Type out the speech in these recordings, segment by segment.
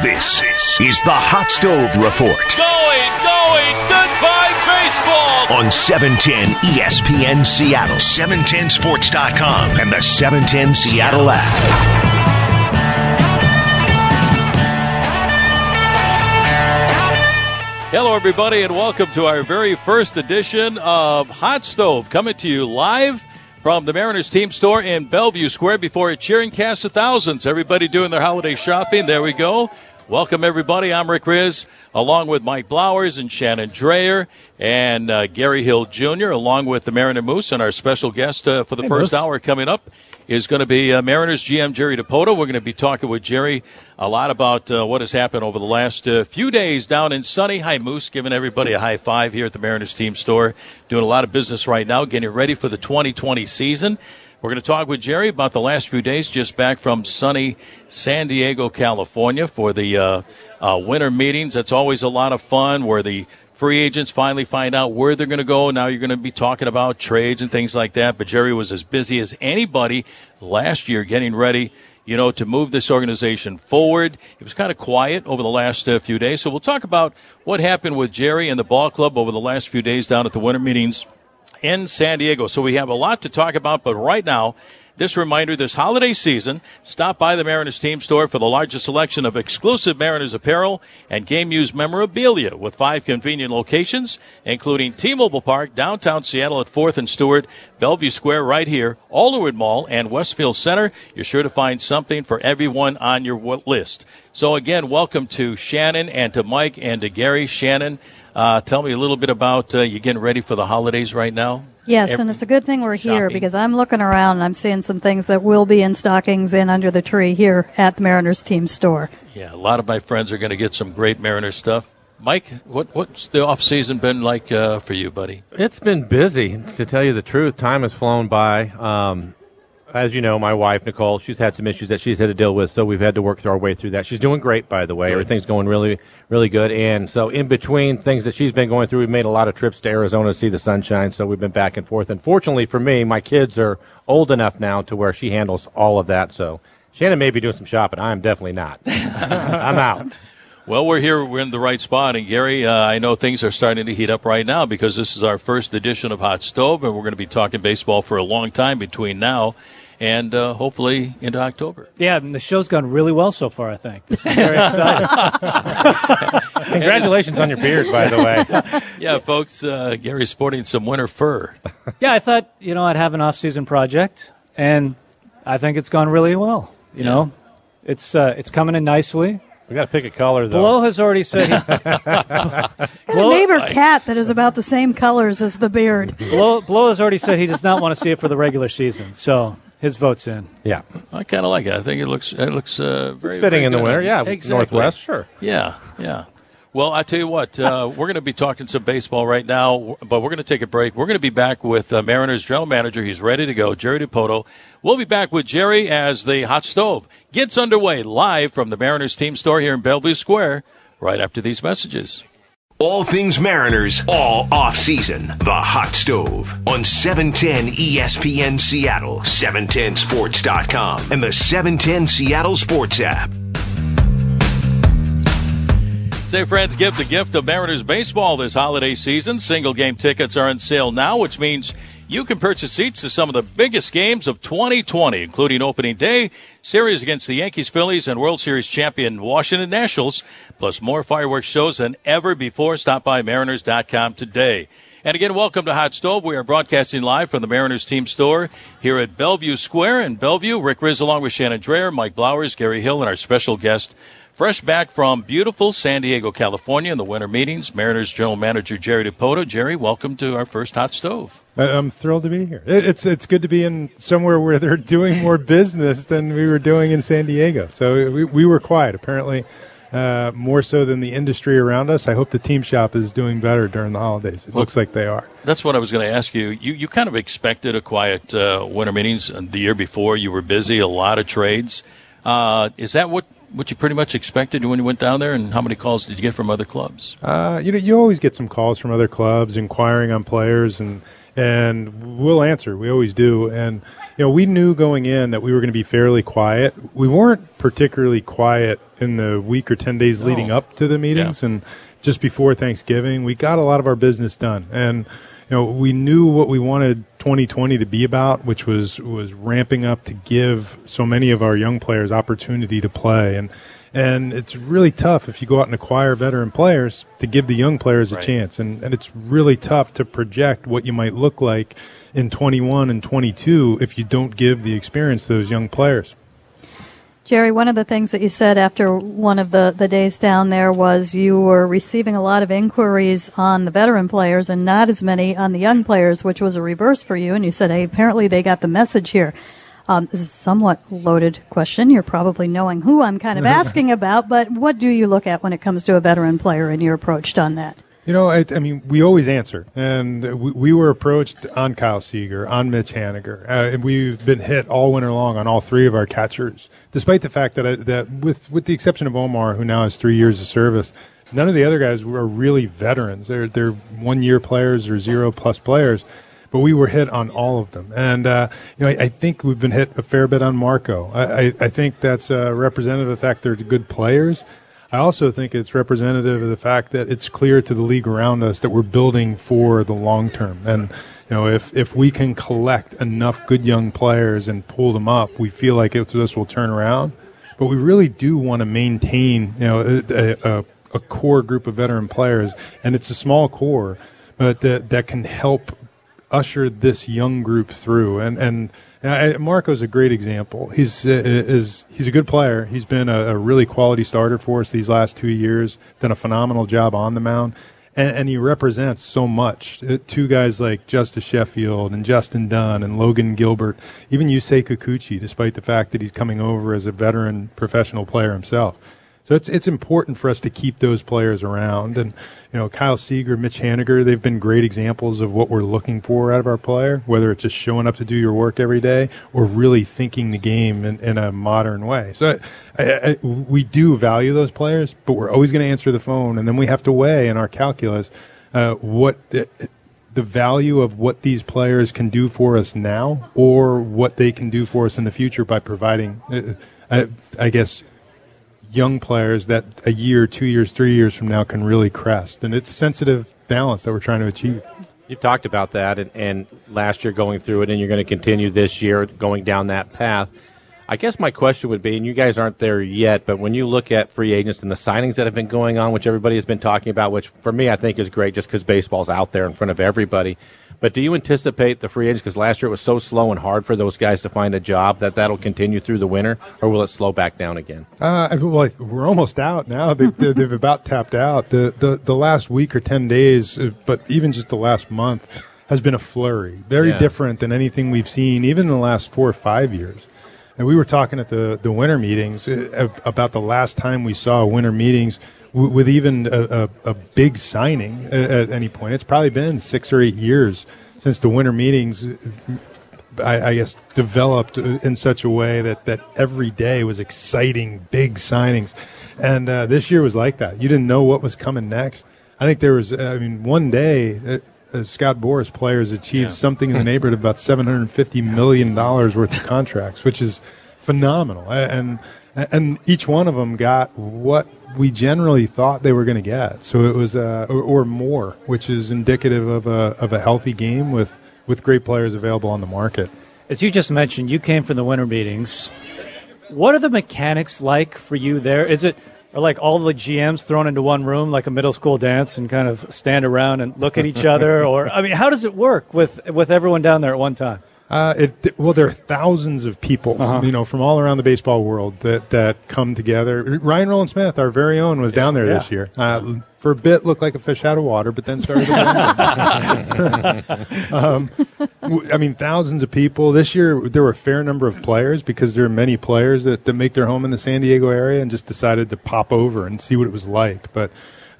This is the Hot Stove Report Going, going, goodbye baseball. on 710 ESPN Seattle, 710sports.com, and the 710 Seattle app. Hello, everybody, and welcome to our very first edition of Hot Stove, coming to you live from the Mariners team store in Bellevue Square before a cheering cast of thousands. Everybody doing their holiday shopping. There we go. Welcome, everybody. I'm Rick Rizzs, along with Mike Blowers and Shannon Drayer and uh, Gary Hill Jr., along with the Mariner Moose and our special guest uh, for the first hour coming up is going to be uh, Mariners GM Jerry Dipoto. We're going to be talking with Jerry a lot about uh, what has happened over the last uh, few days down in sunny. Hi, Moose, giving everybody a high five here at the Mariners team store. Doing a lot of business right now, getting ready for the 2020 season. We're going to talk with Jerry about the last few days just back from sunny San Diego, California for the uh, uh, winter meetings. That's always a lot of fun where the free agents finally find out where they're going to go. Now you're going to be talking about trades and things like that. But Jerry was as busy as anybody last year getting ready, you know, to move this organization forward. It was kind of quiet over the last uh, few days. So we'll talk about what happened with Jerry and the ball club over the last few days down at the winter meetings in San Diego. So we have a lot to talk about, but right now, this reminder this holiday season, stop by the Mariners team store for the largest selection of exclusive Mariners apparel and game used memorabilia with five convenient locations, including T Mobile Park, downtown Seattle at 4th and Stewart, Bellevue Square right here, Alderwood Mall, and Westfield Center. You're sure to find something for everyone on your list. So again, welcome to Shannon and to Mike and to Gary. Shannon, uh, tell me a little bit about uh, you getting ready for the holidays right now. Yes, Every- and it's a good thing we're here because I'm looking around and I'm seeing some things that will be in stockings and under the tree here at the Mariners team store. Yeah, a lot of my friends are going to get some great Mariner stuff. Mike, what what's the off season been like uh, for you, buddy? It's been busy, to tell you the truth. Time has flown by. Um, as you know, my wife Nicole, she's had some issues that she's had to deal with, so we've had to work our way through that. She's doing great, by the way. Everything's going really, really good. And so, in between things that she's been going through, we've made a lot of trips to Arizona to see the sunshine. So we've been back and forth. And fortunately for me, my kids are old enough now to where she handles all of that. So Shannon may be doing some shopping. I'm definitely not. I'm out. Well, we're here. We're in the right spot. And Gary, uh, I know things are starting to heat up right now because this is our first edition of Hot Stove, and we're going to be talking baseball for a long time between now and uh, hopefully into October. Yeah, and the show's gone really well so far, I think. This is very exciting. Congratulations on your beard, by the way. Yeah, folks, uh, Gary's sporting some winter fur. yeah, I thought, you know, I'd have an off-season project, and I think it's gone really well. You know, it's uh, it's coming in nicely. We got to pick a color, though. Blow has already said he, I a neighbor cat that is about the same colors as the beard. Blow, Blow has already said he does not want to see it for the regular season. So his vote's in. Yeah. I kind of like it. I think it looks it looks uh, very Fitting very in the good. winter, yeah. exactly. Northwest, sure. Yeah, yeah. Well, I tell you what, uh, we're going to be talking some baseball right now, but we're going to take a break. We're going to be back with uh, Mariners general manager. He's ready to go, Jerry Dipoto. We'll be back with Jerry as the hot stove gets underway live from the Mariners team store here in Bellevue Square. Right after these messages. All things Mariners, all off season. The Hot Stove on E 710 ESPN Seattle, 710sports.com, and the 710 Seattle Sports app. Say friends, give the gift of Mariners baseball this holiday season. Single game tickets are on sale now, which means you can purchase seats to some of the biggest games of 2020, including opening day, series against the Yankees, Phillies, and World Series champion Washington Nationals, plus more fireworks shows than ever before. Stop by Mariners.com today. And again, welcome to Hot Stove. We are broadcasting live from the Mariners team store here at Bellevue Square in Bellevue. Rick Rizzs along with Shannon Drayer, Mike Blowers, Gary Hill, and our special guest, fresh back from beautiful San Diego, California in the winter meetings, Mariners general manager Jerry Dipoto. Jerry, welcome to our first Hot Stove. I'm thrilled to be here. It's it's good to be in somewhere where they're doing more business than we were doing in San Diego. So we, we were quiet, apparently, uh, more so than the industry around us. I hope the team shop is doing better during the holidays. It looks like they are. That's what I was going to ask you. You you kind of expected a quiet uh, winter meetings the year before. You were busy, a lot of trades. Uh, is that what what you pretty much expected when you went down there? And how many calls did you get from other clubs? Uh, you know, you always get some calls from other clubs inquiring on players, and and we'll answer. We always do. And you know, we knew going in that we were going to be fairly quiet. We weren't particularly quiet in the week or ten days leading up to the meetings, and just before Thanksgiving, we got a lot of our business done. And you know, we knew what we wanted 2020 to be about, which was was ramping up to give so many of our young players opportunity to play. And and it's really tough if you go out and acquire veteran players to give the young players a Right. chance. And, and it's really tough to project what you might look like in 21 and 22 if you don't give the experience to those young players. Jerry, one of the things that you said after one of the, the days down there was you were receiving a lot of inquiries on the veteran players and not as many on the young players, which was a reverse for you. And you said, hey, apparently they got the message here. Um, this is a somewhat loaded question. You're probably knowing who I'm kind of asking about, but what do you look at when it comes to a veteran player and your approach on that? You know, I, I mean, we always answer, and we, we were approached on Kyle Seager, on Mitch Haniger, uh, and we've been hit all winter long on all three of our catchers, despite the fact that I, that with with the exception of Omar, who now has three years of service, none of the other guys were really veterans. They're they're one year players or zero plus players. But we were hit on all of them, and uh, you know I, I think we've been hit a fair bit on Marco. I, I, think that's uh, representative of the fact they're good players. I also think it's representative of the fact that it's clear to the league around us that we're building for the long term. And you know, if if we can collect enough good young players and pull them up, we feel like this will turn around. But we really do want to maintain, you know, a, a, a core group of veteran players, and it's a small core, but that that can help usher this young group through. And and I, Marco's a great example. He's uh, is he's a good player. He's been a, a really quality starter for us these last two years. Done a phenomenal job on the mound. And, and he represents so much. Uh, Two guys like Justus Sheffield and Justin Dunn and Logan Gilbert, even Yusei Kikuchi, despite the fact that he's coming over as a veteran professional player himself. So it's it's important for us to keep those players around. And you know, Kyle Seager, Mitch Haniger, they've been great examples of what we're looking for out of our player, whether it's just showing up to do your work every day or really thinking the game in, in a modern way. So I, I, I, we do value those players, but we're always going to answer the phone, and then we have to weigh in our calculus uh, what. The, the value of what these players can do for us now, or what they can do for us in the future by providing, uh, I, I guess, young players that a year, two years, three years from now can really crest. And it's sensitive balance that we're trying to achieve. You've talked about that, and, and last year going through it, and you're going to continue this year going down that path. I guess my question would be, and you guys aren't there yet, but when you look at free agents and the signings that have been going on, which everybody has been talking about, which for me I think is great just because baseball's out there in front of everybody. But do you anticipate the free agents, because last year it was so slow and hard for those guys to find a job, that that'll continue through the winter, or will it slow back down again? Uh, well, we're almost out now. They've, they've about tapped out. The, the the last week or ten days, uh, but even just the last month, has been a flurry. Very Yeah. different than anything we've seen, even in the last four or five years. And we were talking at the the winter meetings uh, about the last time we saw winter meetings with even a, a, a big signing at, at any point. It's probably been six or eight years since the winter meetings I, I guess, developed in such a way that, that every day was exciting, big signings. And uh, this year was like that. You didn't know what was coming next. I think there was, I mean, one day, uh, Scott Boras players achieved something in the neighborhood of about $750 million worth of contracts, which is phenomenal. And, and each one of them got what we generally thought they were going to get. So it was, uh, or, or more, which is indicative of a, of a healthy game with, with great players available on the market. As you just mentioned, you came from the winter meetings. What are the mechanics like for you there? Is it are like all the GMs thrown into one room like a middle school dance and kind of stand around and look at each other or I mean how does it work with with everyone down there at one time? Uh, it, well, there are thousands of people, you know, from all around the baseball world that, that come together. Ryan Rowland-Smith, our very own, was down there Yeah. this year. Uh, for a bit, looked like a fish out of water, but then started. to um, I mean, thousands of people this year. There were a fair number of players because there are many players that, that make their home in the San Diego area and just decided to pop over and see what it was like. But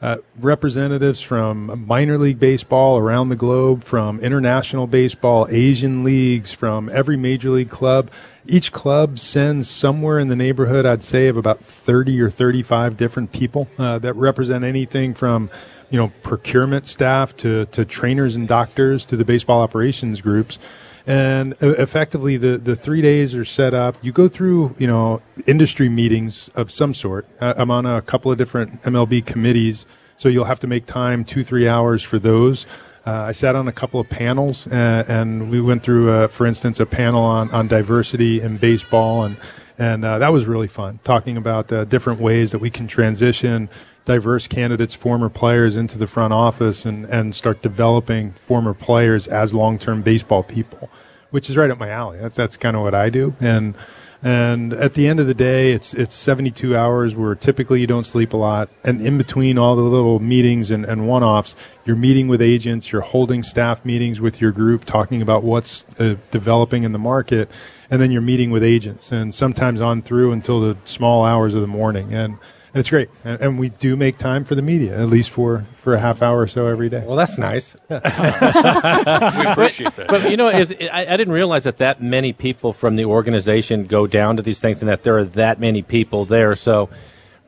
uh, representatives from minor league baseball around the globe, from international baseball, Asian leagues, from every major league club. Each club sends somewhere in the neighborhood, I'd say, of about 30 or 35 different people uh, that represent anything from you know procurement staff to, to trainers and doctors to the baseball operations groups and uh, effectively the, the three days are set up. You go through you know industry meetings of some sort uh, i'm on a couple of different mlb committees. So you'll have to make time two three hours for those. Uh, i sat on a couple of panels uh, and we went through uh, for instance a panel on, on diversity in baseball and and uh, that was really fun talking about different ways that we can transition diverse candidates, former players into the front office and, and start developing former players as long term baseball people, which is right up my alley. That's that's kind of what I do. And and at the end of the day, it's it's 72 hours where typically you don't sleep a lot. And in between all the little meetings and, and one offs, you're meeting with agents, you're holding staff meetings with your group, talking about what's uh, developing in the market, and then you're meeting with agents, and sometimes on through until the small hours of the morning. And and it's great. And, and, we do make time for the media, at least for, for a half hour or so every day. Well, that's nice. we appreciate that. But, you know, I, I didn't realize that that many people from the organization go down to these things and that there are that many people there. So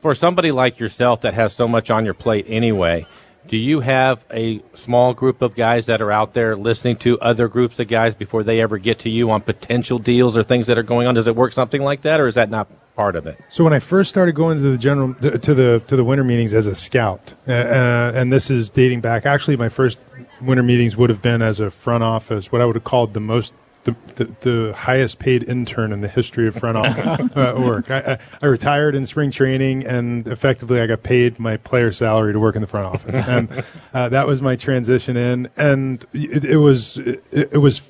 for somebody like yourself that has so much on your plate anyway, do you have a small group of guys that are out there listening to other groups of guys before they ever get to you on potential deals or things that are going on? Does it work something like that, or is that not part of it? So when I first started going to the general to the to the winter meetings as a scout, uh, uh, and this is dating back. Actually, my first winter meetings would have been as a front office, what I would have called the most the, the, the, highest paid intern in the history of front office uh, work. I, I, I, retired in spring training, and effectively, I got paid my player salary to work in the front office, and uh, that was my transition in. And it, it was it, it was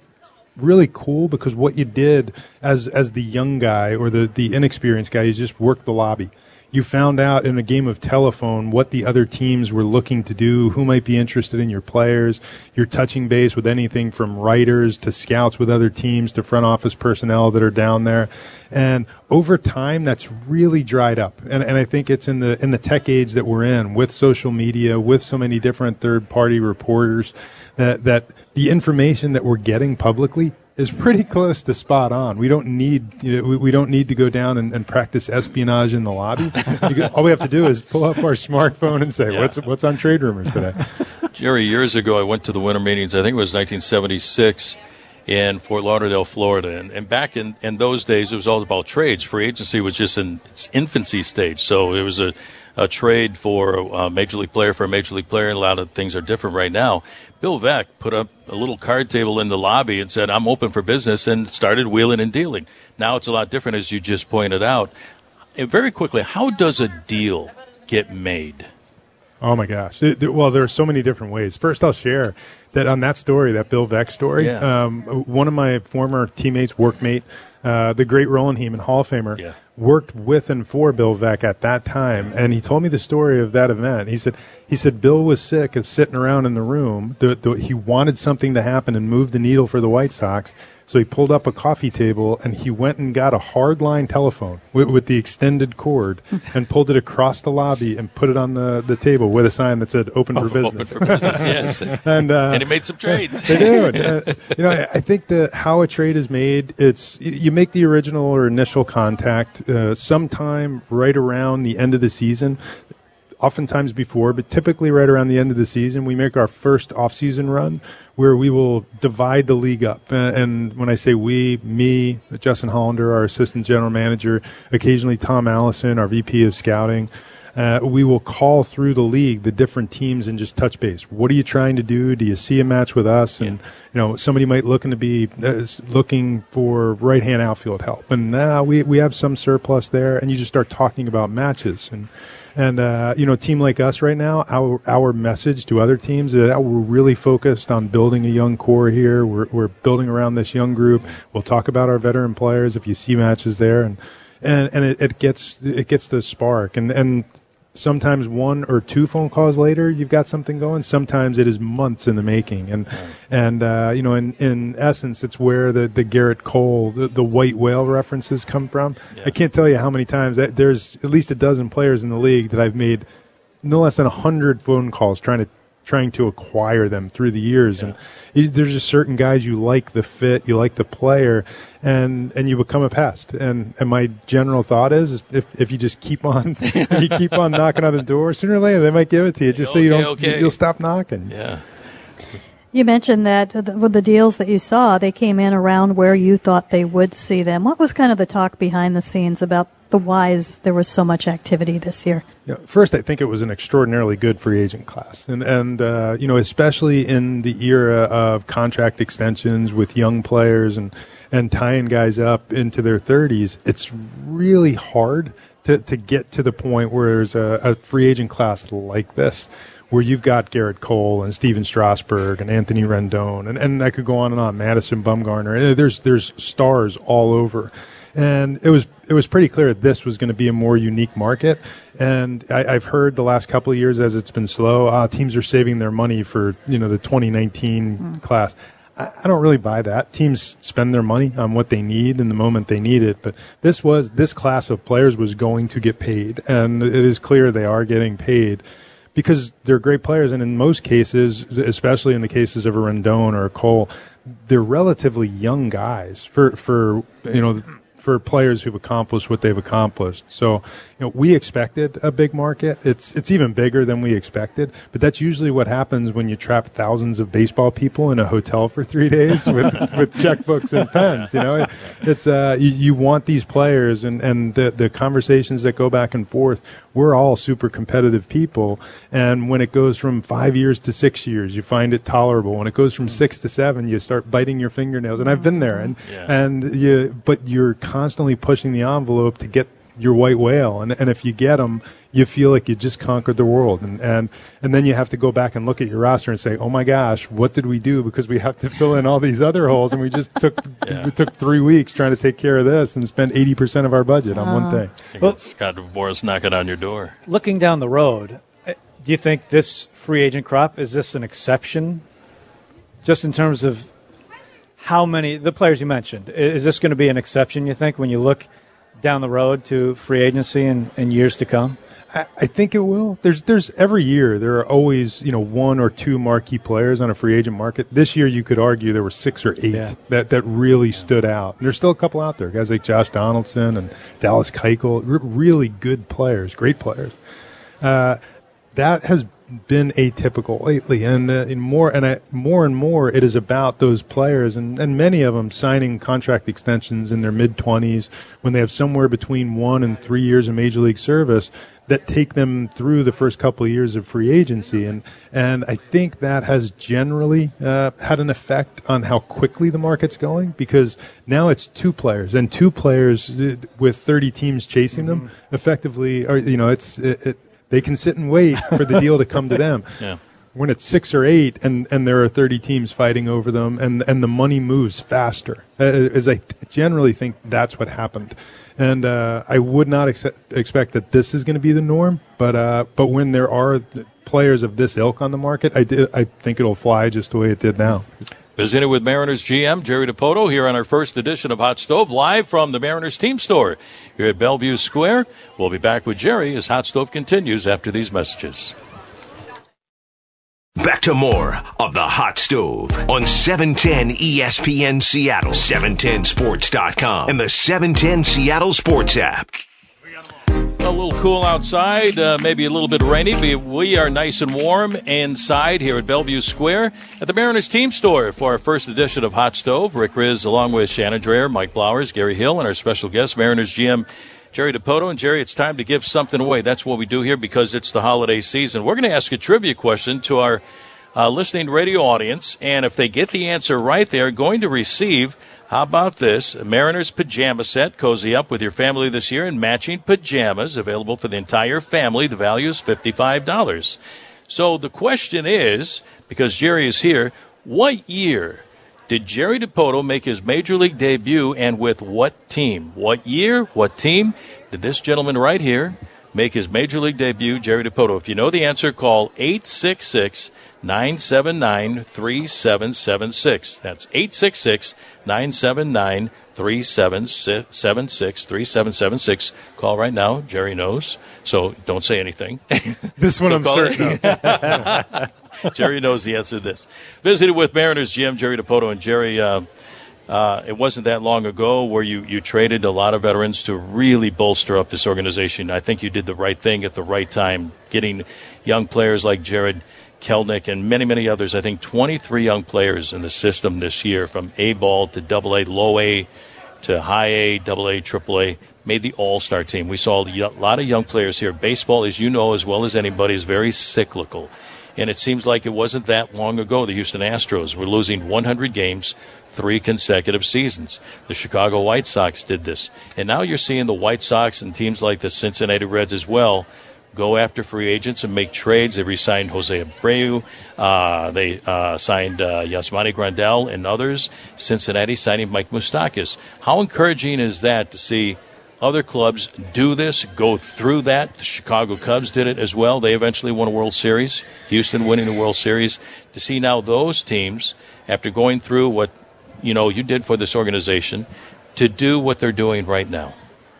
really cool because what you did as as the young guy or the the inexperienced guy, you just worked the lobby. You found out in a game of telephone what the other teams were looking to do, who might be interested in your players. You're touching base with anything from writers to scouts with other teams to front office personnel that are down there. And over time, that's really dried up. And, and I think it's in the, in the tech age that we're in with social media, with so many different third party reporters that, that the information that we're getting publicly is pretty close to spot on. We don't need you know, we, we, don't need to go down and, and practice espionage in the lobby. All we have to do is pull up our smartphone and say yeah. what's what's on trade rumors today. Jerry, years ago, I went to the winter meetings. I think it was 1976 in Fort Lauderdale, Florida. And, and back in, in those days, it was all about trades. Free agency was just in its infancy stage. So it was a, a trade for a major league player for a major league player. And a lot of things are different right now. Bill Veeck put up a little card table in the lobby and said, I'm open for business and started wheeling and dealing. Now it's a lot different, as you just pointed out. And very quickly, how does a deal get made? Oh my gosh! Well, there are so many different ways. First, I'll share that on that story, that Bill Veeck story. Yeah. Um, one of my former teammates, workmate, uh, the great Roland Hemond, Hall of Famer, yeah. worked with and for Bill Veeck at that time, and he told me the story of that event. He said he said Bill was sick of sitting around in the room. The, the, he wanted something to happen and move the needle for the White Sox. So he pulled up a coffee table and he went and got a hardline telephone with, with, the extended cord and pulled it across the lobby and put it on the, the table with a sign that said "Open for Business." Open for business, yes. and uh, and he made some trades. they do. Uh, you know, I, I, think that how a trade is made, it's you make the original or initial contact uh, sometime right around the end of the season oftentimes before, but typically right around the end of the season, we make our first off-season run where we will divide the league up. And when I say we, me, Justin Hollander, our assistant general manager, occasionally Tom Allison, our VP of scouting, uh, we will call through the league the different teams and just touch base. What are you trying to do? Do you see a match with us? And you know, somebody might looking to be uh, looking for right hand outfield help, and now uh, we we have some surplus there, and you just start talking about matches and and uh, you know, a team like us right now, our our message to other teams is that we're really focused on building a young core here. We're we're building around this young group. We'll talk about our veteran players if you see matches there, and and and it, it gets it gets the spark. And and sometimes one or two phone calls later you've got something going. Sometimes it is months in the making. And right. and uh, you know in, in essence it's where the, the Gerrit Cole the, the white whale references come from. Yeah. I can't tell you how many times that there's at least a dozen players in the league that I've made no less than hundred phone calls trying to trying to acquire them through the years, and you, there's just certain guys you like the fit, you like the player, and and you become a pest. And and my general thought is, is if if you just keep on you keep on knocking on the door, sooner or later they might give it to you, just so you don't okay. you'll stop knocking. Yeah. You mentioned that the- with the deals that you saw, they came in around where you thought they would see them. What was kind of the talk behind the scenes about the whys there was so much activity this year? You know, first, I think it was an extraordinarily good free agent class, and and uh, you know, especially in the era of contract extensions with young players and and tying guys up into their 30s, it's really hard to to get to the point where there's a, a free agent class like this. Where you've got Gerrit Cole and Stephen Strasburg and Anthony Rendon and, and I could go on and on, Madison Bumgarner. Uh, There's there's stars all over and it was it was pretty clear this was going to be a more unique market. And I, I've heard the last couple of years as it's been slow, uh, teams are saving their money for you know the 2019 class. I, don't really buy that. Teams spend their money on what they need in the moment they need it. But this was this class of players was going to get paid, and it is clear they are getting paid because they're great players, and in most cases, especially in the cases of a Rendon or a Cole, they're relatively young guys for for you know for players who've accomplished what they've accomplished. So, you know, we expected a big market. It's it's even bigger than we expected, but that's usually what happens when you trap thousands of baseball people in a hotel for 3 days with with checkbooks and pens, you know. It's uh you, you want these players and and the the conversations that go back and forth, we're all super competitive people, and when it goes from 5 years to 6 years, you find it tolerable. When it goes from 6 to 7, you start biting your fingernails. And I've been there and Yeah. and you but you're constantly pushing the envelope to get your white whale and and if you get them you feel like you just conquered the world and and and then you have to go back and look at your roster and say oh my gosh what did we do because we have to fill in all these other holes and we just took Yeah. we took 3 weeks trying to take care of this and spend 80% of our budget on one thing I think it's Scott Boras knocking on your door. Looking down the road, eh, do you think this free agent crop is this an exception? Just in terms of how many the players you mentioned, is this going to be an exception? You think when you look down the road to free agency in, in years to come? I, I think it will. There's there's every year there are always you know one or two marquee players on a free agent market. This year you could argue there were six or eight Yeah. that that really stood out. And there's still a couple out there, guys like Josh Donaldson and Dallas Keuchel, really good players, great players. Uh, that has been atypical lately, and uh, in more and I, more and more, it is about those players, and, and many of them signing contract extensions in their mid twenties when they have somewhere between one and three years of major league service that take them through the first couple of years of free agency, and and I think that has generally uh, had an effect on how quickly the market's going because now it's two players and two players uh, with 30 teams chasing them effectively, or you know, it's it, it, they can sit and wait for the deal to come to them. Yeah. When it's six or eight, and, and there are 30 teams fighting over them, and, and the money moves faster, uh, as I generally think that's what happened. And uh, I would not ex- expect that this is going to be the norm, but uh, but when there are players of this ilk on the market, I, did, I think it'll fly just the way it did now. Visiting with Mariners GM Jerry Dipoto here on our first edition of Hot Stove, live from the Mariners team store here at Bellevue Square. We'll be back with Jerry as Hot Stove continues after these messages. Back to more of the Hot Stove on E 710 ESPN Seattle, 710sports.com, and the 710 Seattle Sports app. A little cool outside, uh, maybe a little bit rainy, but we are nice and warm inside here at Bellevue Square at the Mariners Team Store for our first edition of Hot Stove. Rick Rizzs, along with Shannon Drayer, Mike Blowers, Gary Hill, and our special guest, Mariners GM Jerry Dipoto. And Jerry, it's time to give something away. That's what we do here because it's the holiday season. We're going to ask a trivia question to our uh, listening radio audience, and if they get the answer right, they're going to receive. How about this? A Mariners pajama set. Cozy up with your family this year in matching pajamas available for the entire family. The value is $55. So the question is, because Jerry is here, what year did Jerry Dipoto make his major league debut and with what team? What year, what team did this gentleman right here make his major league debut, Jerry Dipoto? If you know the answer, call 866 979 3776. That's 866 979 3776 3776. Call right now. Jerry knows. So don't say anything. This one So I'm certain of. Jerry knows the answer to this. Visited with Mariners GM Jerry Dipoto and Jerry. Uh, uh, it wasn't that long ago where you, you traded a lot of veterans to really bolster up this organization. I think you did the right thing at the right time, getting young players like Jarred Kelenic and many, many others. I think 23 young players in the system this year, from A ball to double A, low A to high A, double A, triple A, made the all star team. We saw a lot of young players here. Baseball, as you know as well as anybody, is very cyclical. And it seems like it wasn't that long ago the Houston Astros were losing 100 games three consecutive seasons. The Chicago White Sox did this. And now you're seeing the White Sox and teams like the Cincinnati Reds as well go after free agents and make trades. They re-signed Jose Abreu. Uh, they uh, signed uh, Yasmani Grandal and others. Cincinnati signing Mike Moustakas. How encouraging is that to see other clubs do this, go through that? The Chicago Cubs did it as well. They eventually won a World Series. Houston winning the World Series. To see now those teams, after going through what you know you did for this organization, to do what they're doing right now.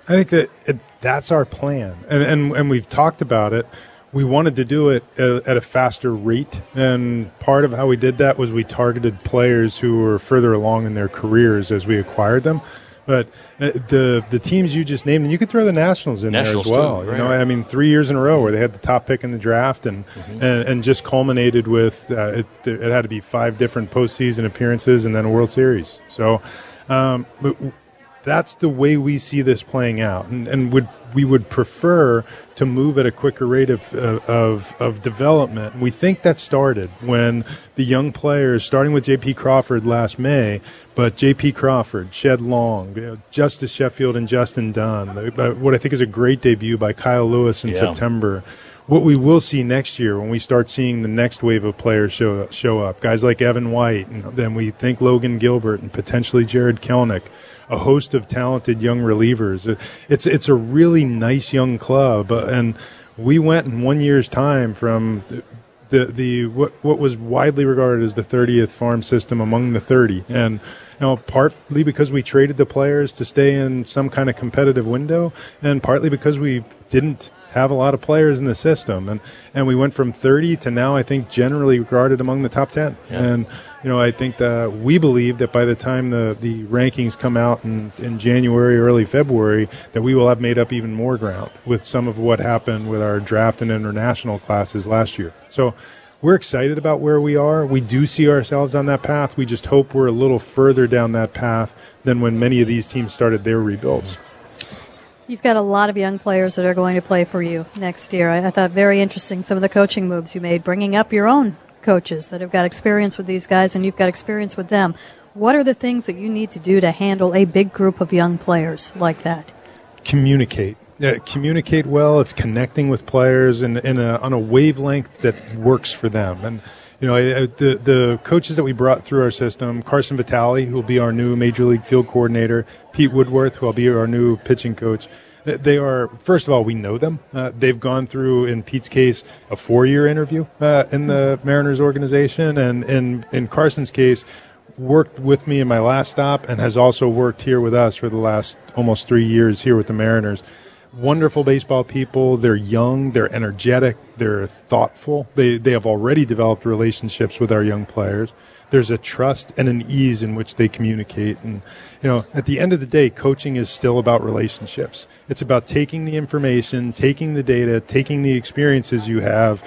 I think that it, that's our plan, and, and and we've talked about it. We wanted to do it at, at a faster rate, and part of how we did that was we targeted players who were further along in their careers as we acquired them. But uh, the the teams you just named, and you could throw the Nationals in Nationals there as well. too, you know. I mean, three years in a row where they had the top pick in the draft, and and, and just culminated with uh, it, it had to be five different postseason appearances and then a World Series. So, um, but that's the way we see this playing out, and, and would we would prefer to move at a quicker rate of, uh, of of development. We think that started when the young players, starting with J.P. Crawford last May, but J.P. Crawford, Shed Long, you know, Justus Sheffield, and Justin Dunn. uh, What I think is a great debut by Kyle Lewis in Yeah. September. What we will see next year when we start seeing the next wave of players show show up, guys like Evan White, and then we think Logan Gilbert and potentially Jarred Kelenic, a host of talented young relievers. It's it's a really nice young club, uh, and we went in one year's time from the the, the what what was widely regarded as the 30th farm system among the 30, and you know partly because we traded the players to stay in some kind of competitive window, and partly because we didn't have a lot of players in the system, and and we went from 30 to now I think generally regarded among the top 10, and you know, I think that we believe that by the time the, the rankings come out in, in January, early February, that we will have made up even more ground with some of what happened with our draft and international classes last year. So we're excited about where we are. We do see ourselves on that path. We just hope we're a little further down that path than when many of these teams started their rebuilds. You've got a lot of young players that are going to play for you next year. I, I thought very interesting some of the coaching moves you made, bringing up your own coaches that have got experience with these guys and you've got experience with them. What are the things that you need to do to handle a big group of young players like that? communicate. Yeah, communicate well. It's connecting with players and in, a, on a wavelength that works for them. And you know, the the coaches that we brought through our system, Carson Vitale, who will be our new major league field coordinator, Pete Woodworth, who will be our new pitching coach. Th- They are first of all, we know them. Uh, they've gone through, in Pete's case, a four-year interview uh, in the Mariners organization, and in in Carson's case, worked with me in my last stop and has also worked here with us for the last almost three years here with the Mariners. Wonderful baseball people. They're young, they're energetic, they're thoughtful. They, they have already developed relationships with our young players. There's a trust and an ease in which they communicate. And, you know, at the end of the day, coaching is still about relationships. It's about taking the information, taking the data, taking the experiences you have,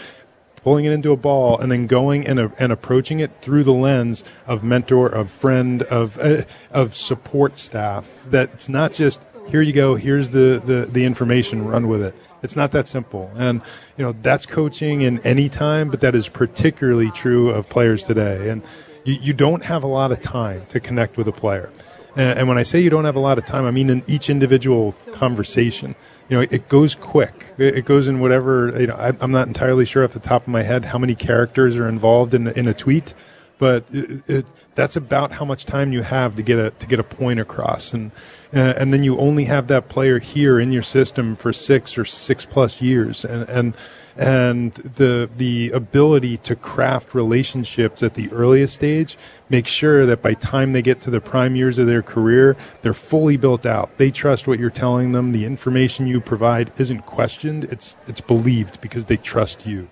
pulling it into a ball and then going and, uh, and approaching it through the lens of mentor, of friend, of uh, of support staff. That it's not just here you go, here's the, the the information, run with it. It's not that simple, and you know that's coaching in any time, but that is particularly true of players today. And you, you don't have a lot of time to connect with a player. And, and when I say you don't have a lot of time, I mean in each individual conversation you know, it goes quick. It goes in whatever. You know, I, I'm not entirely sure off the top of my head how many characters are involved in in a tweet, but it, it, that's about how much time you have to get a to get a point across, and uh, and then you only have that player here in your system for six or six plus years, and and and the the ability to craft relationships at the earliest stage make sure that by time they get to the prime years of their career they're fully built out. They trust what you're telling them. The information you provide isn't questioned. It's it's believed because they trust you.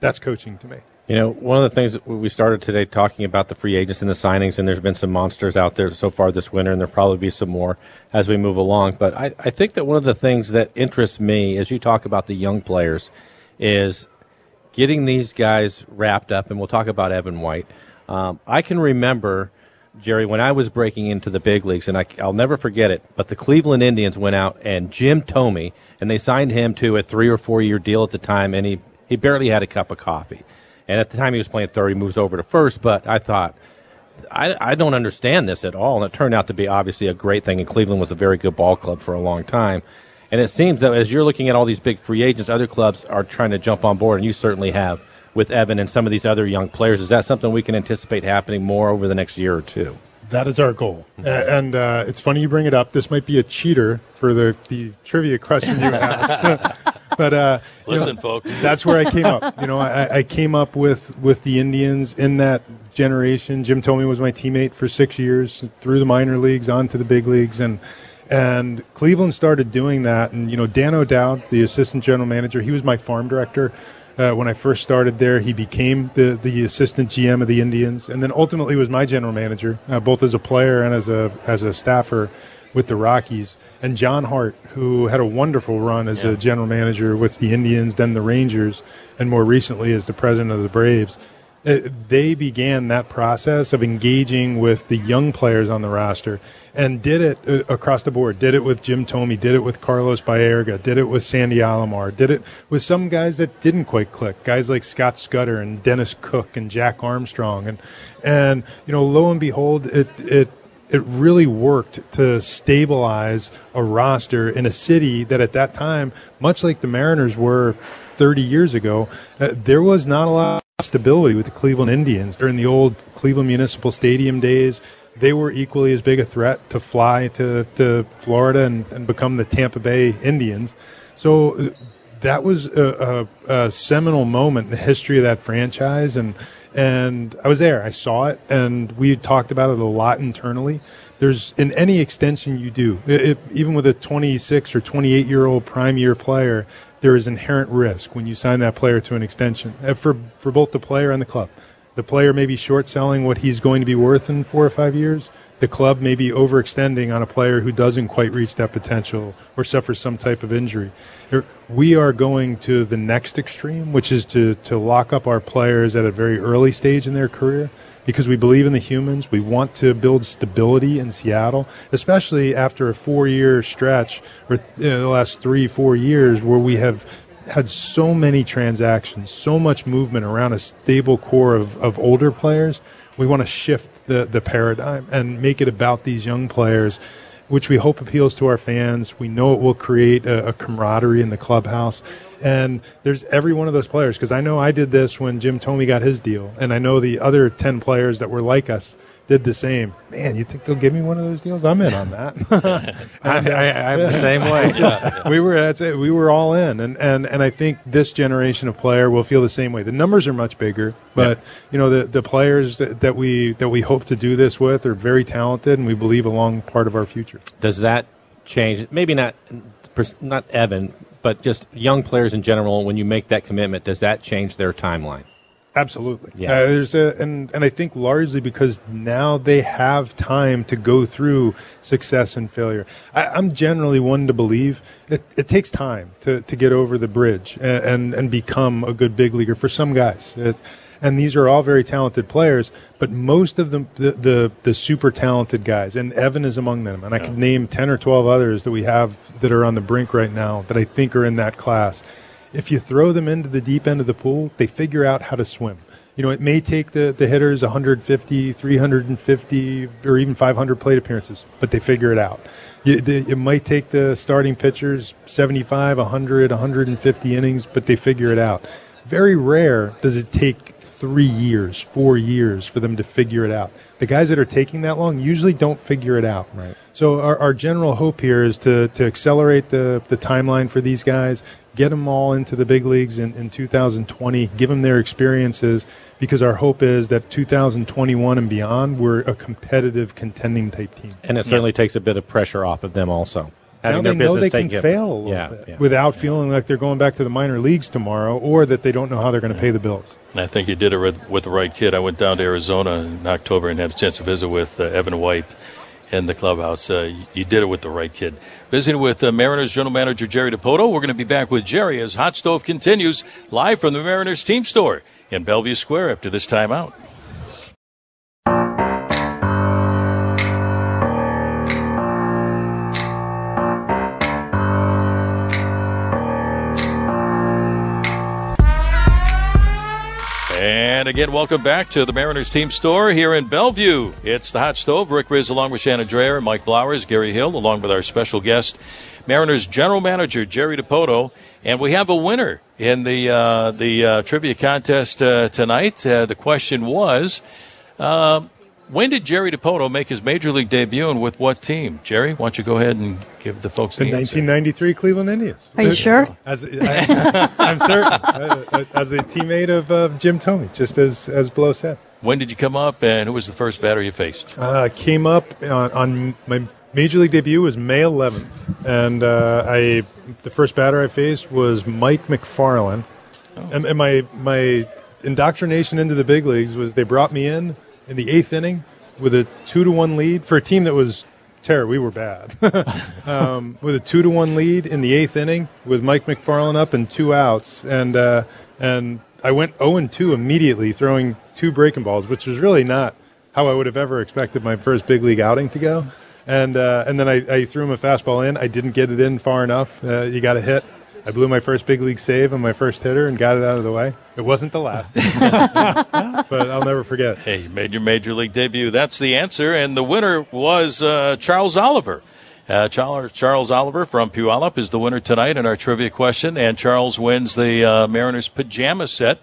That's coaching to me. You know, one of the things we started today talking about the free agents and the signings, and there's been some monsters out there so far this winter, and there'll probably be some more as we move along. But I, I think that one of the things that interests me as you talk about the young players is getting these guys wrapped up, and we'll talk about Evan White. Um, I can remember, Jerry, when I was breaking into the big leagues, and I, will never forget it, but the Cleveland Indians went out and Jim Thome, and they signed him to a three or four year deal at the time, and he, he barely had a cup of coffee. And at the time he was playing third, he moves over to first, but I thought, I, I don't understand this at all. And it turned out to be obviously a great thing, and Cleveland was a very good ball club for a long time. And it seems that as you're looking at all these big free agents, other clubs are trying to jump on board, and you certainly have with Evan and some of these other young players. Is that something we can anticipate happening more over the next year or two? That is our goal. And uh, it's funny you bring it up. This might be a cheater for the, the trivia question you asked. but uh, listen, know, folks, that's where I came up. You know, I, I, came up with, with the Indians in that generation. Jim Thome was my teammate for six years through the minor leagues on to the big leagues. And and Cleveland started doing that. And, you know, Dan O'Dowd, the assistant general manager, he was my farm director. Uh, when I first started there, he became the, the assistant GM of the Indians, and then ultimately was my general manager, uh, both as a player and as a as a staffer with the Rockies. And John Hart, who had a wonderful run as yeah. a general manager with the Indians, then the Rangers, and more recently as the president of the Braves. Uh, they began that process of engaging with the young players on the roster and did it uh, across the board. Did it with Jim Thome, did it with Carlos Baerga, did it with Sandy Alomar, did it with some guys that didn't quite click. Guys like Scott Scudder and Dennis Cook and Jack Armstrong, and and you know, lo and behold, it it it really worked to stabilize a roster in a city that at that time, much like the Mariners were 30 years ago, uh, there was not a lot stability with the Cleveland Indians during the old Cleveland Municipal Stadium days they were equally as big a threat to fly to, to Florida and, and become the Tampa Bay Indians. So that was a, a, a, seminal moment in the history of that franchise, and and I was there. I saw it, and we talked about it a lot internally. There's in any extension you do, it, even with a 26 or 28 year old prime year player, there is inherent risk when you sign that player to an extension uh, for for both the player and the club. The player may be short selling what he's going to be worth in four or five years. The club may be overextending on a player who doesn't quite reach that potential or suffers some type of injury. We are going to the next extreme, which is to, to lock up our players at a very early stage in their career because we believe in the humans. We want to build stability in Seattle, especially after a four year stretch or you know, the last three, four years where we have had so many transactions, so much movement around a stable core of, of older players. We want to shift the, the paradigm and make it about these young players, which we hope appeals to our fans. We know it will create a, a camaraderie in the clubhouse. And there's every one of those players, because I know I did this when Jim Thome got his deal, and I know the other 10 players that were like us did the same. Man, you think they'll give me one of those deals? I'm in on that. I, I, I'm the uh, same way. yeah. We were that's it. We were all in, and, and and I think this generation of player will feel the same way. The numbers are much bigger, but you know the the players that, that we that we hope to do this with are very talented, and we believe a long part of our future. Does that change? Maybe not not Evan, but just young players in general. When you make that commitment, does that change their timeline? Absolutely. Yeah. Uh, there's a, and and I think largely because now they have time to go through success and failure. I, am generally one to believe it, it takes time to, to get over the bridge and, and, and become a good big leaguer for some guys. It's, and these are all very talented players, but most of them, the, the, the super talented guys, and Evan is among them, and I could name 10 or 12 others that we have that are on the brink right now that I think are in that class if you throw them into the deep end of the pool, they figure out how to swim. You know, it may take the, the hitters 150, 350, or even 500 plate appearances, but they figure it out. it might take the starting pitchers 75, 100, 150 innings, but they figure it out. very rare does it take three years, four years for them to figure it out. The guys that are taking that long usually don't figure it out. Right. So our, our general hope here is to, to accelerate the, the timeline for these guys, get them all into the big leagues in, in 2020, give them their experiences, because our hope is that 2021 and beyond, we're a competitive, contending type team. And it certainly takes a bit of pressure off of them also. Now Having they their know business they can fail a little yeah, bit yeah. without feeling like they're going back to the minor leagues tomorrow, or that they don't know how they're going to pay the bills. And I think you did it with, with the right kid. I went down to Arizona in October and had a chance to visit with uh, Evan White in the clubhouse. Uh, you, you did it with the right kid. Visiting with uh, Mariners General Manager Jerry Dipoto. We're going to be back with Jerry as Hot Stove continues live from the Mariners team store in Bellevue Square after this timeout. And again, welcome back to the Mariners team store here in Bellevue. It's the Hot Stove. Rick Rizzs along with Shannon Drayer, Mike Blowers, Gary Hill, along with our special guest, Mariners general manager Jerry Dipoto. And we have a winner in the uh, the uh, trivia contest uh, tonight. Uh, the question was, uh, when did Jerry Dipoto make his major league debut and with what team? Jerry, why don't you go ahead and give the folks The the, answer? 1993 Cleveland Indians. Are you sure? As I, I'm certain, Uh, as a teammate of uh, Jim Thome, just as as Blow said. When did you come up, and who was the first batter you faced? Uh, came up on, on my major league debut was May 11th, and uh, I the first batter I faced was Mike Macfarlane, and, and my my indoctrination into the big leagues was they brought me in in the eighth inning with a two to one lead for a team that was terror. We were bad. um, with a two to one lead in the eighth inning with Mike Macfarlane up and two outs, and uh, and I went 0 and 2 immediately, throwing two breaking balls, which was really not how I would have ever expected my first big league outing to go. And uh, and then I, I threw him a fastball in. I didn't get it in far enough. Uh, you got a hit. I blew my first big league save on my first hitter and got it out of the way. It wasn't the last, but I'll never forget. Hey, you made your major league debut. That's the answer, and the winner was uh, Charles Oliver. Uh, Charles, Charles Oliver from Puyallup is the winner tonight in our trivia question, and Charles wins the uh, Mariners pajama set.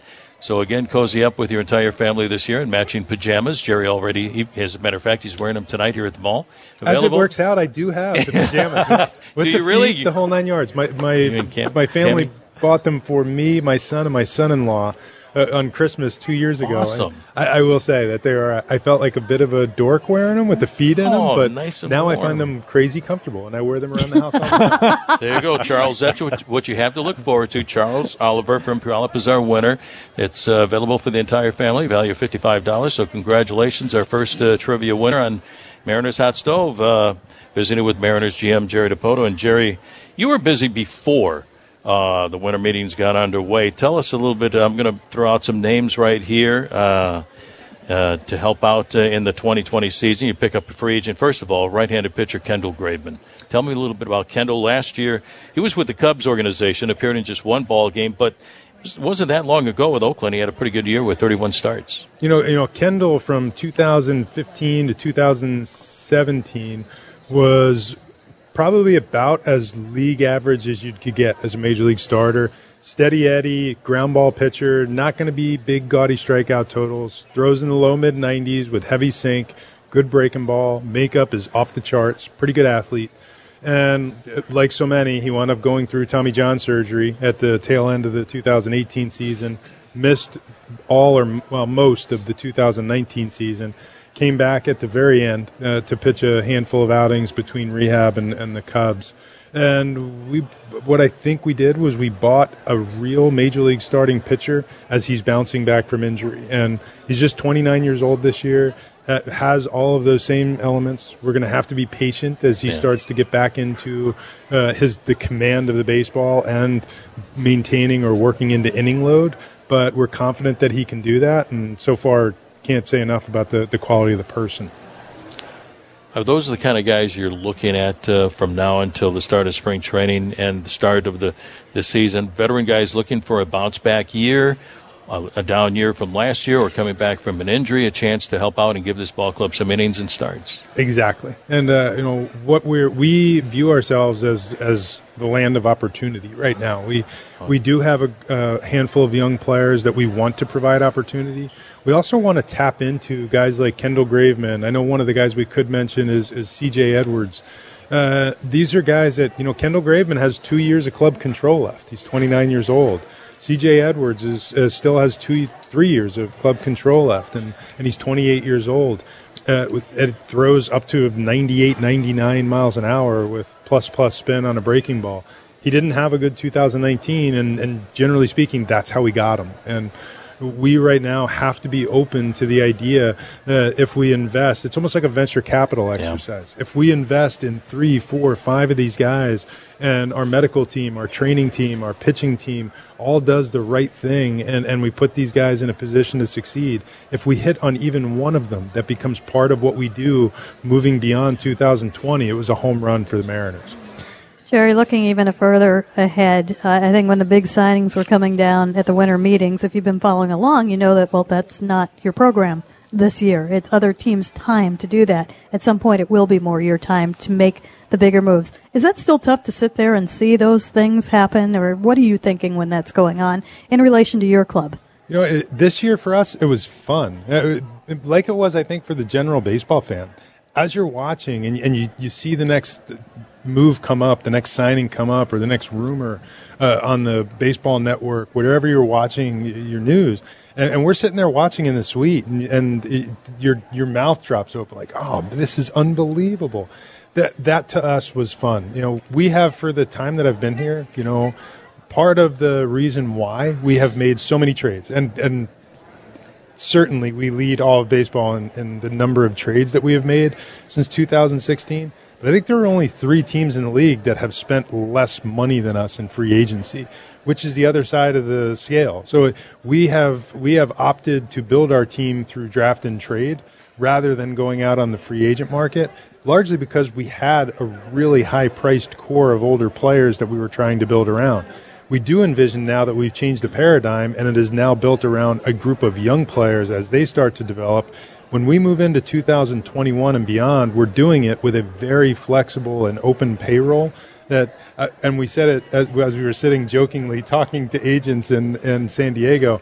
So again, cozy up with your entire family this year in matching pajamas. Jerry already, he, as a matter of fact, he's wearing them tonight here at the mall. As it works out, I do have the pajamas with Do the you really? feet, the whole nine yards. My my my family Tammy? bought them for me, my son, and my son-in-law uh, on Christmas two years ago. Awesome. I, I will say that they are. I felt like a bit of a dork wearing them with the feet in Oh, them, but nice and now I find them crazy comfortable, and I wear them around the house. All the time. There you go, Charles. That's what, what you have to look forward to. Charles Oliver from Puyallup is our winner. It's uh, available for the entire family, value of $55. So congratulations, our first uh, trivia winner on Mariners Hot Stove. Uh, visiting with Mariners GM Jerry Dipoto. And Jerry, you were busy before uh, the winter meetings got underway. Tell us a little bit. I'm going to throw out some names right here. Uh, uh, to help out uh, in the 2020 season. You pick up a free agent. First of all, right-handed pitcher Kendall Graveman. Tell me a little bit about Kendall. Last year, he was with the Cubs organization, appeared in just one ball game, but wasn't that long ago with Oakland. He had a pretty good year with 31 starts. You know, you know, Kendall from 2015 to 2017 was probably about as league average as you could get as a major league starter. Steady Eddie, ground ball pitcher, not going to be big gaudy strikeout totals. Throws in the low mid 90s with heavy sink, good breaking ball. Makeup is off the charts. Pretty good athlete. And uh, like so many, he wound up going through Tommy John surgery at the tail end of the 2018 season. Missed all or well most of the 2019 season. Came back at the very end uh, to pitch a handful of outings between rehab and, and the Cubs. And we, what I think we did was we bought a real major league starting pitcher as he's bouncing back from injury. And he's just 29 years old this year. ha- Has all of those same elements. We're going to have to be patient as he Yeah. starts to get back into uh, his the command of the baseball and maintaining or working into inning load. But we're confident that he can do that. And so far, can't say enough about the, the quality of the person. Those are those the kind of guys you're looking at uh, from now until the start of spring training and the start of the, the season? Veteran guys looking for a bounce back year, a, a down year from last year or coming back from an injury, a chance to help out and give this ball club some innings and starts. Exactly, and uh, you know what we we view ourselves as as the land of opportunity right now. We we do have a, a handful of young players that we want to provide opportunity. We also want to tap into guys like Kendall Graveman. I know one of the guys we could mention is is C.J. Edwards. Uh, these are guys that you know. Kendall Graveman has two years of club control left. He's 29 years old. C.J. Edwards is, still has two, three years of club control left, and, and he's 28 years old. Uh, with, it throws up to 98, 99 miles an hour with plus plus spin on a breaking ball. He didn't have a good 2019, and, and generally speaking, that's how we got him. And we right now have to be open to the idea that if we invest, it's almost like a venture capital exercise. Yeah. If we invest in three, four, five of these guys, and our medical team, our training team, our pitching team all does the right thing, and, and we put these guys in a position to succeed. If we hit on even one of them, that becomes part of what we do moving beyond 2020. It was a home run for the Mariners. Jerry, looking even further ahead, uh, I think when the big signings were coming down at the winter meetings, if you've been following along, you know that, well, that's not your program this year. It's other teams' time to do that. At some point, it will be more your time to make the bigger moves. Is that still tough to sit there and see those things happen, or what are you thinking when that's going on in relation to your club? You know, it, this year for us, it was fun. It, it, like it was, I think, for the general baseball fan. As you're watching and, and you, you see the next move come up, the next signing come up, or the next rumor uh, on the baseball network, whatever you're watching your news. And, and we're sitting there watching in the suite, and, and it, your your mouth drops open like, "Oh, this is unbelievable." That that to us was fun. You know, we have for the time that I've been here. You know, part of the reason why we have made so many trades, and and certainly we lead all of baseball in, in the number of trades that we have made since 2016 but I think there are only three teams in the league that have spent less money than us in free agency, which is the other side of the scale. So we have we have opted to build our team through draft and trade rather than going out on the free agent market, largely because we had a really high priced core of older players that we were trying to build around. We do envision now that we've changed the paradigm and it is now built around a group of young players as they start to develop when we move into 2021 and beyond, we're doing it with a very flexible and open payroll. That uh, and we said it as, as, we were sitting jokingly talking to agents in in San Diego.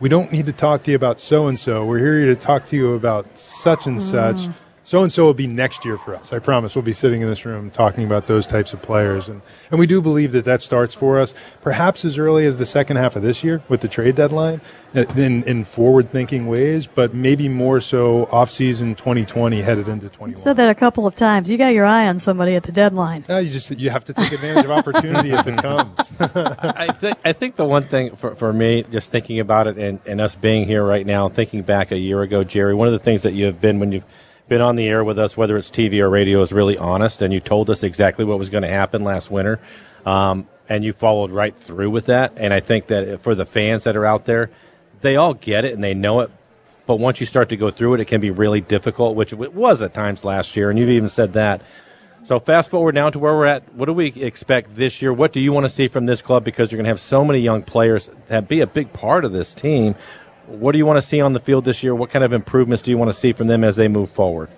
We don't need to talk to you about so and so. We're here to talk to you about such and mm. such so and so will be next year for us. I promise. We'll be sitting in this room talking about those types of players, and and we do believe that that starts for us perhaps as early as the second half of this year with the trade deadline, uh, in in forward thinking ways, but maybe more so off season 2020 headed into 21. Said that a couple of times. You got your eye on somebody at the deadline. No, you just you have to take advantage of opportunity if it comes. I think I think the one thing for, for me, just thinking about it and, and us being here right now, thinking back a year ago, Jerry, one of the things that you have been when you've been on the air with us, whether it's TV or radio, is really honest, and you told us exactly what was going to happen last winter, um, and you followed right through with that. And I think that for the fans that are out there, they all get it and they know it. But once you start to go through it, it can be really difficult, which it was at times last year, and you've even said that. So fast forward now to where we're at. What do we expect this year? What do you want to see from this club? Because you're going to have so many young players that be a big part of this team. What do you want to see on the field this year? What kind of improvements do you want to see from them as they move forward?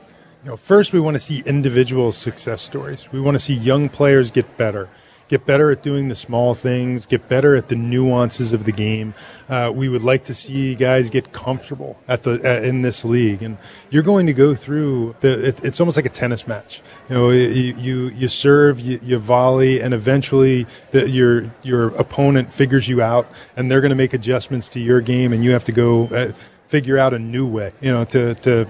You know, first we want to see individual success stories. We want to see young players get better get better at doing the small things, get better at the nuances of the game. Uh, we would like to see guys get comfortable at the in this league, and you're going to go through the. It, it's almost like a tennis match. You know, you you, you serve, you, you volley, and eventually the, your your opponent figures you out, and they're going to make adjustments to your game, and you have to go. Uh, figure out a new way, you know, to, to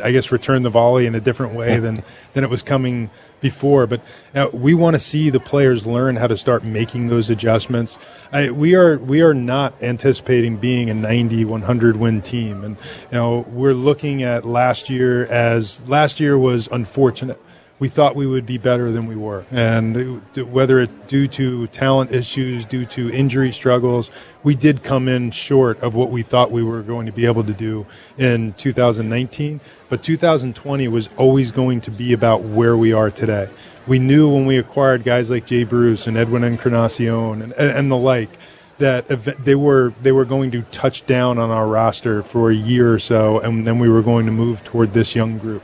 I guess return the volley in a different way than than it was coming before. But uh, we want to see the players learn how to start making those adjustments. I, we are we are not anticipating being a 90 100 win team, and you know we're looking at last year as last year was unfortunate we thought we would be better than we were. And whether it's due to talent issues, due to injury struggles, we did come in short of what we thought we were going to be able to do in 2019. But 2020 was always going to be about where we are today. We knew when we acquired guys like Jay Bruce and Edwin Encarnacion and, and the like that they were they were going to touch down on our roster for a year or so, and then we were going to move toward this young group.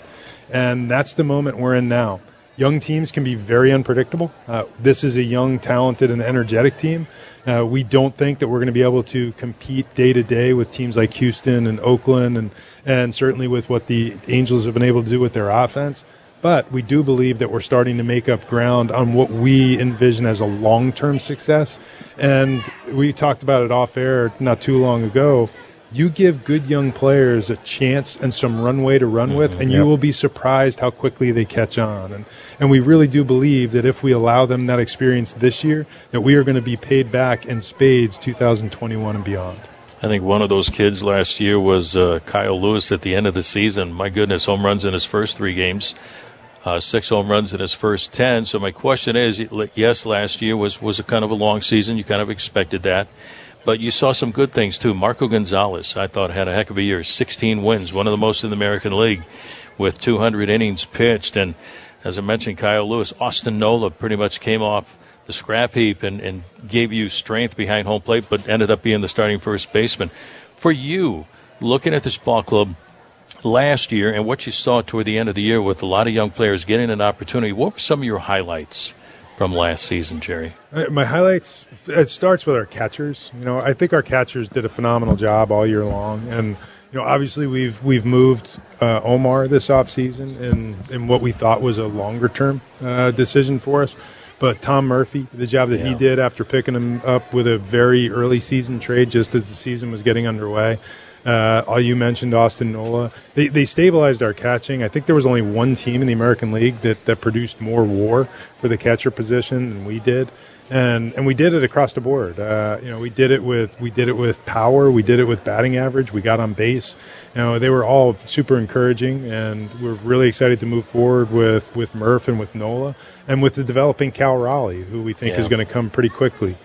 And that's the moment we're in now. Young teams can be very unpredictable. Uh, this is a young, talented, and energetic team. Uh, we don't think that we're going to be able to compete day to day with teams like Houston and Oakland, and and certainly with what the Angels have been able to do with their offense. But we do believe that we're starting to make up ground on what we envision as a long term success. And we talked about it off air not too long ago. You give good young players a chance and some runway to run with, and you Yep. will be surprised how quickly they catch on. And, and we really do believe that if we allow them that experience this year, that we are going to be paid back in spades 2021 and beyond. I think one of those kids last year was uh, Kyle Lewis at the end of the season. My goodness, home runs in his first three games, uh, six home runs in his first ten. So my question is, yes, last year was was a kind of a long season. You kind of expected that, but you saw some good things too. Marco Gonzalez, I thought, had a heck of a year. 16 wins, one of the most in the American League, with 200 innings pitched. And as I mentioned, Kyle Lewis, Austin Nola pretty much came off the scrap heap and, and gave you strength behind home plate, but ended up being the starting first baseman. For you, looking at this ball club last year and what you saw toward the end of the year with a lot of young players getting an opportunity, what were some of your highlights from last season, Jerry? Uh, My highlights. It starts with our catchers. You know, I think our catchers did a phenomenal job all year long, and you know, obviously we've we've moved uh, Omar this offseason in in what we thought was a longer term uh, decision for us. But Tom Murphy, the job that he did after picking him up with a very early season trade, just as the season was getting underway. Uh, all you mentioned, Austin Nola. They, they stabilized our catching. I think there was only one team in the American League that, that produced more WAR for the catcher position than we did, and and we did it across the board. Uh, you know, we did it with we did it with power. We did it with batting average. We got on base. You know, they were all super encouraging, and we're really excited to move forward with with Murph and with Nola, and with the developing Cal Raleigh, who we think is going to come pretty quickly.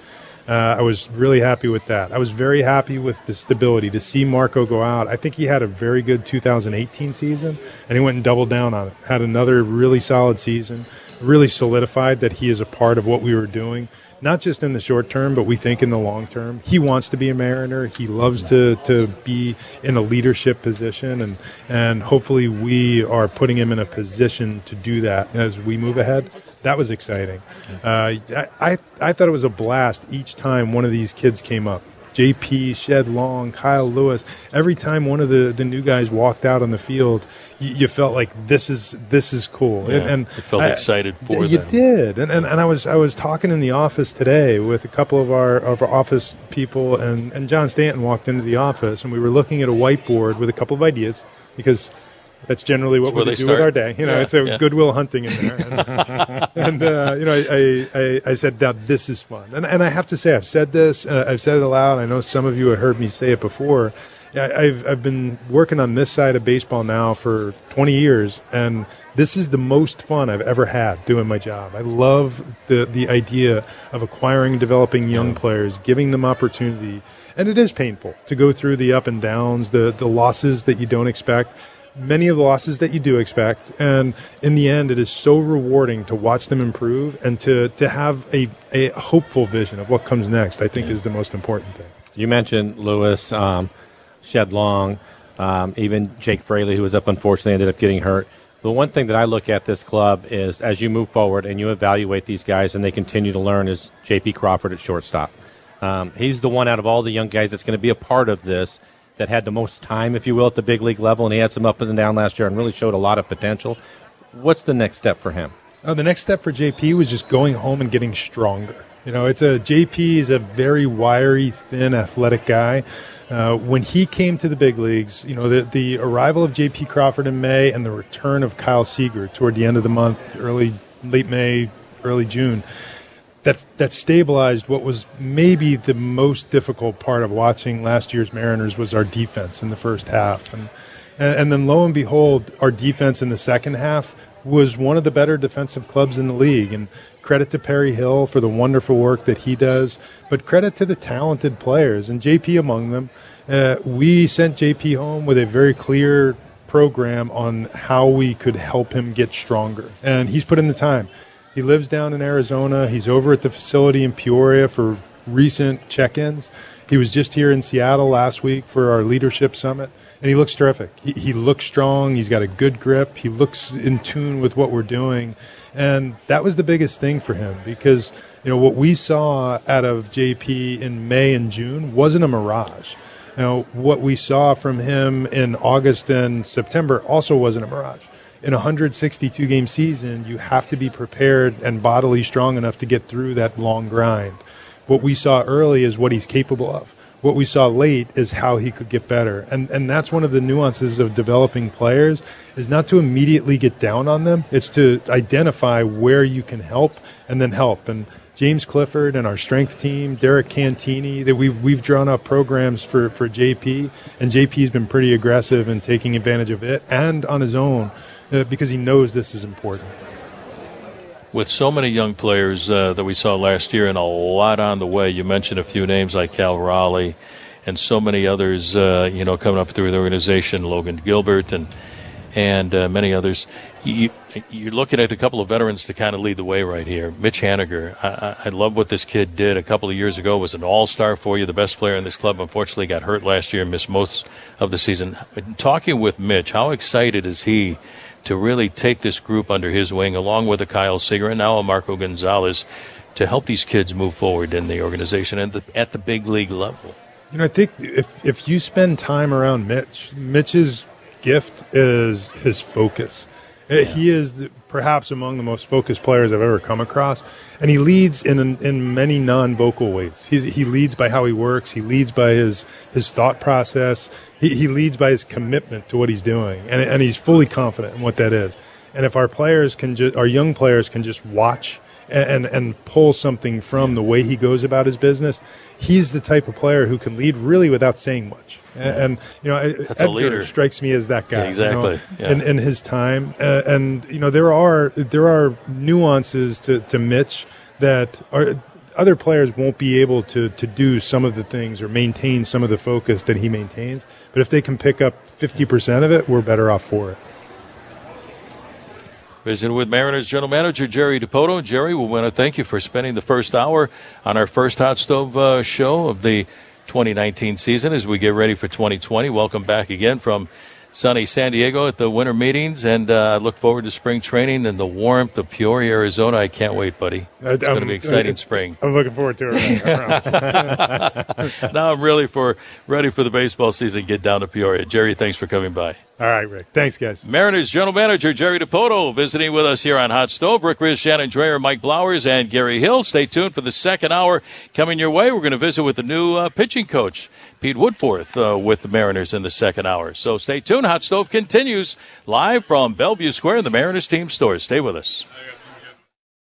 Uh, I was really happy with that. I was very happy with the stability to see Marco go out. I think he had a very good 2018 season, and he went and doubled down on it. Had another really solid season, really solidified that he is a part of what we were doing, not just in the short term, but we think in the long term. He wants to be a Mariner. He loves to, to be in a leadership position, and, and hopefully we are putting him in a position to do that as we move ahead that was exciting. Uh, I, I I thought it was a blast each time one of these kids came up. JP, Shed Long, Kyle Lewis. Every time one of the, the new guys walked out on the field, you, you felt like this is this is cool, Yeah, and, and you felt excited for them. you them. did. And, and and I was I was talking in the office today with a couple of our of our office people, and and John Stanton walked into the office, and we were looking at a whiteboard with a couple of ideas because. That's generally what we do with our day. You know, Yeah, it's a yeah. goodwill hunting in there. And, and uh, you know, I, I, I said, now this is fun. And, and I have to say, I've said this, uh, I've said it aloud. I know some of you have heard me say it before. I, I've, I've been working on this side of baseball now for 20 years, and this is the most fun I've ever had doing my job. I love the, the idea of acquiring and developing young players, giving them opportunity. And it is painful to go through the up and downs, the, the losses that you don't expect many of the losses that you do expect. And in the end, it is so rewarding to watch them improve and to, to have a, a hopeful vision of what comes next, I think is the most important thing. You mentioned Lewis, um, Shed Long, um, even Jake Fraley, who was up unfortunately ended up getting hurt. The one thing that I look at this club is as you move forward and you evaluate these guys and they continue to learn is J.P. Crawford at shortstop. Um, he's the one out of all the young guys that's going to be a part of this that had the most time, if you will, at the big league level, and he had some up and down last year and really showed a lot of potential. What's the next step for him? Uh, the next step for JP was just going home and getting stronger. You know, it's a JP is a very wiry, thin, athletic guy. Uh, when he came to the big leagues, you know, the, the arrival of JP Crawford in May and the return of Kyle Seager toward the end of the month, early, late May, early June, that that stabilized what was maybe the most difficult part of watching last year's Mariners was our defense in the first half, and and, and then lo and behold, our defense in the second half was one of the better defensive clubs in the league. And credit to Perry Hill for the wonderful work that he does, but credit to the talented players and JP among them. Uh, we sent JP home with a very clear program on how we could help him get stronger, and he's put in the time. He lives down in Arizona. He's over at the facility in Peoria for recent check-ins. He was just here in Seattle last week for our leadership summit, and he looks terrific. He, he looks strong. He's got a good grip. He looks in tune with what we're doing, and that was the biggest thing for him because you know what we saw out of JP in May and June wasn't a mirage. You know what we saw from him in August and September also wasn't a mirage in a 162 game season, you have to be prepared and bodily strong enough to get through that long grind. What we saw early is what he's capable of. What we saw late is how he could get better. And and that's one of the nuances of developing players is not to immediately get down on them. It's to identify where you can help and then help. And James Clifford and our strength team, Derek Cantini, that we've we've drawn up programs for, for JP, and JP's been pretty aggressive in taking advantage of it and on his own uh, because he knows this is important. With so many young players uh, that we saw last year and a lot on the way, you mentioned a few names like Cal Raleigh and so many others, uh, you know, coming up through the organization, Logan Gilbert and and uh, many others. You, are looking at a couple of veterans to kind of lead the way right here. Mitch Haniger, I, I love what this kid did a couple of years ago. Was an all-star for you, the best player in this club. Unfortunately, got hurt last year and missed most of the season. Talking with Mitch, how excited is he to really take this group under his wing, along with a Kyle Seager and now a Marco Gonzalez, to help these kids move forward in the organization and the, at the big league level. You know, I think if if you spend time around Mitch, Mitch's gift is his focus. Uh, yeah. He is the, perhaps among the most focused players I've ever come across, and he leads in in many non-vocal ways. He's, he leads by how he works. He leads by his his thought process he, he leads by his commitment to what he's doing, and, and he's fully confident in what that is. And if our players can, ju- our young players can just watch and, and, and pull something from the way he goes about his business, he's the type of player who can lead really without saying much. And, and you know, That's Edgar strikes me as that guy. Yeah, exactly. You know, yeah. in, in his time, uh, and you know, there are there are nuances to, to Mitch that are other players won't be able to, to do some of the things or maintain some of the focus that he maintains. But if they can pick up 50% of it, we're better off for it. Visiting with Mariners General Manager Jerry Dipoto. Jerry, we want to thank you for spending the first hour on our first Hot Stove uh, show of the 2019 season as we get ready for 2020. Welcome back again from sunny San Diego at the winter meetings, and uh, I look forward to spring training and the warmth of Peoria, Arizona. I can't wait, buddy. It's going to be exciting spring. I'm looking forward to it. now I'm really for ready for the baseball season. Get down to Peoria, Jerry. Thanks for coming by. All right, Rick. Thanks, guys. Mariners General Manager Jerry Dipoto visiting with us here on Hot Stove. Rick Rizzs, Shannon Drayer, Mike Blowers, and Gary Hill. Stay tuned for the second hour coming your way. We're going to visit with the new uh, pitching coach, Pete Woodworth, uh, with the Mariners in the second hour. So stay tuned. Hot Stove continues live from Bellevue Square in the Mariners team stores. Stay with us.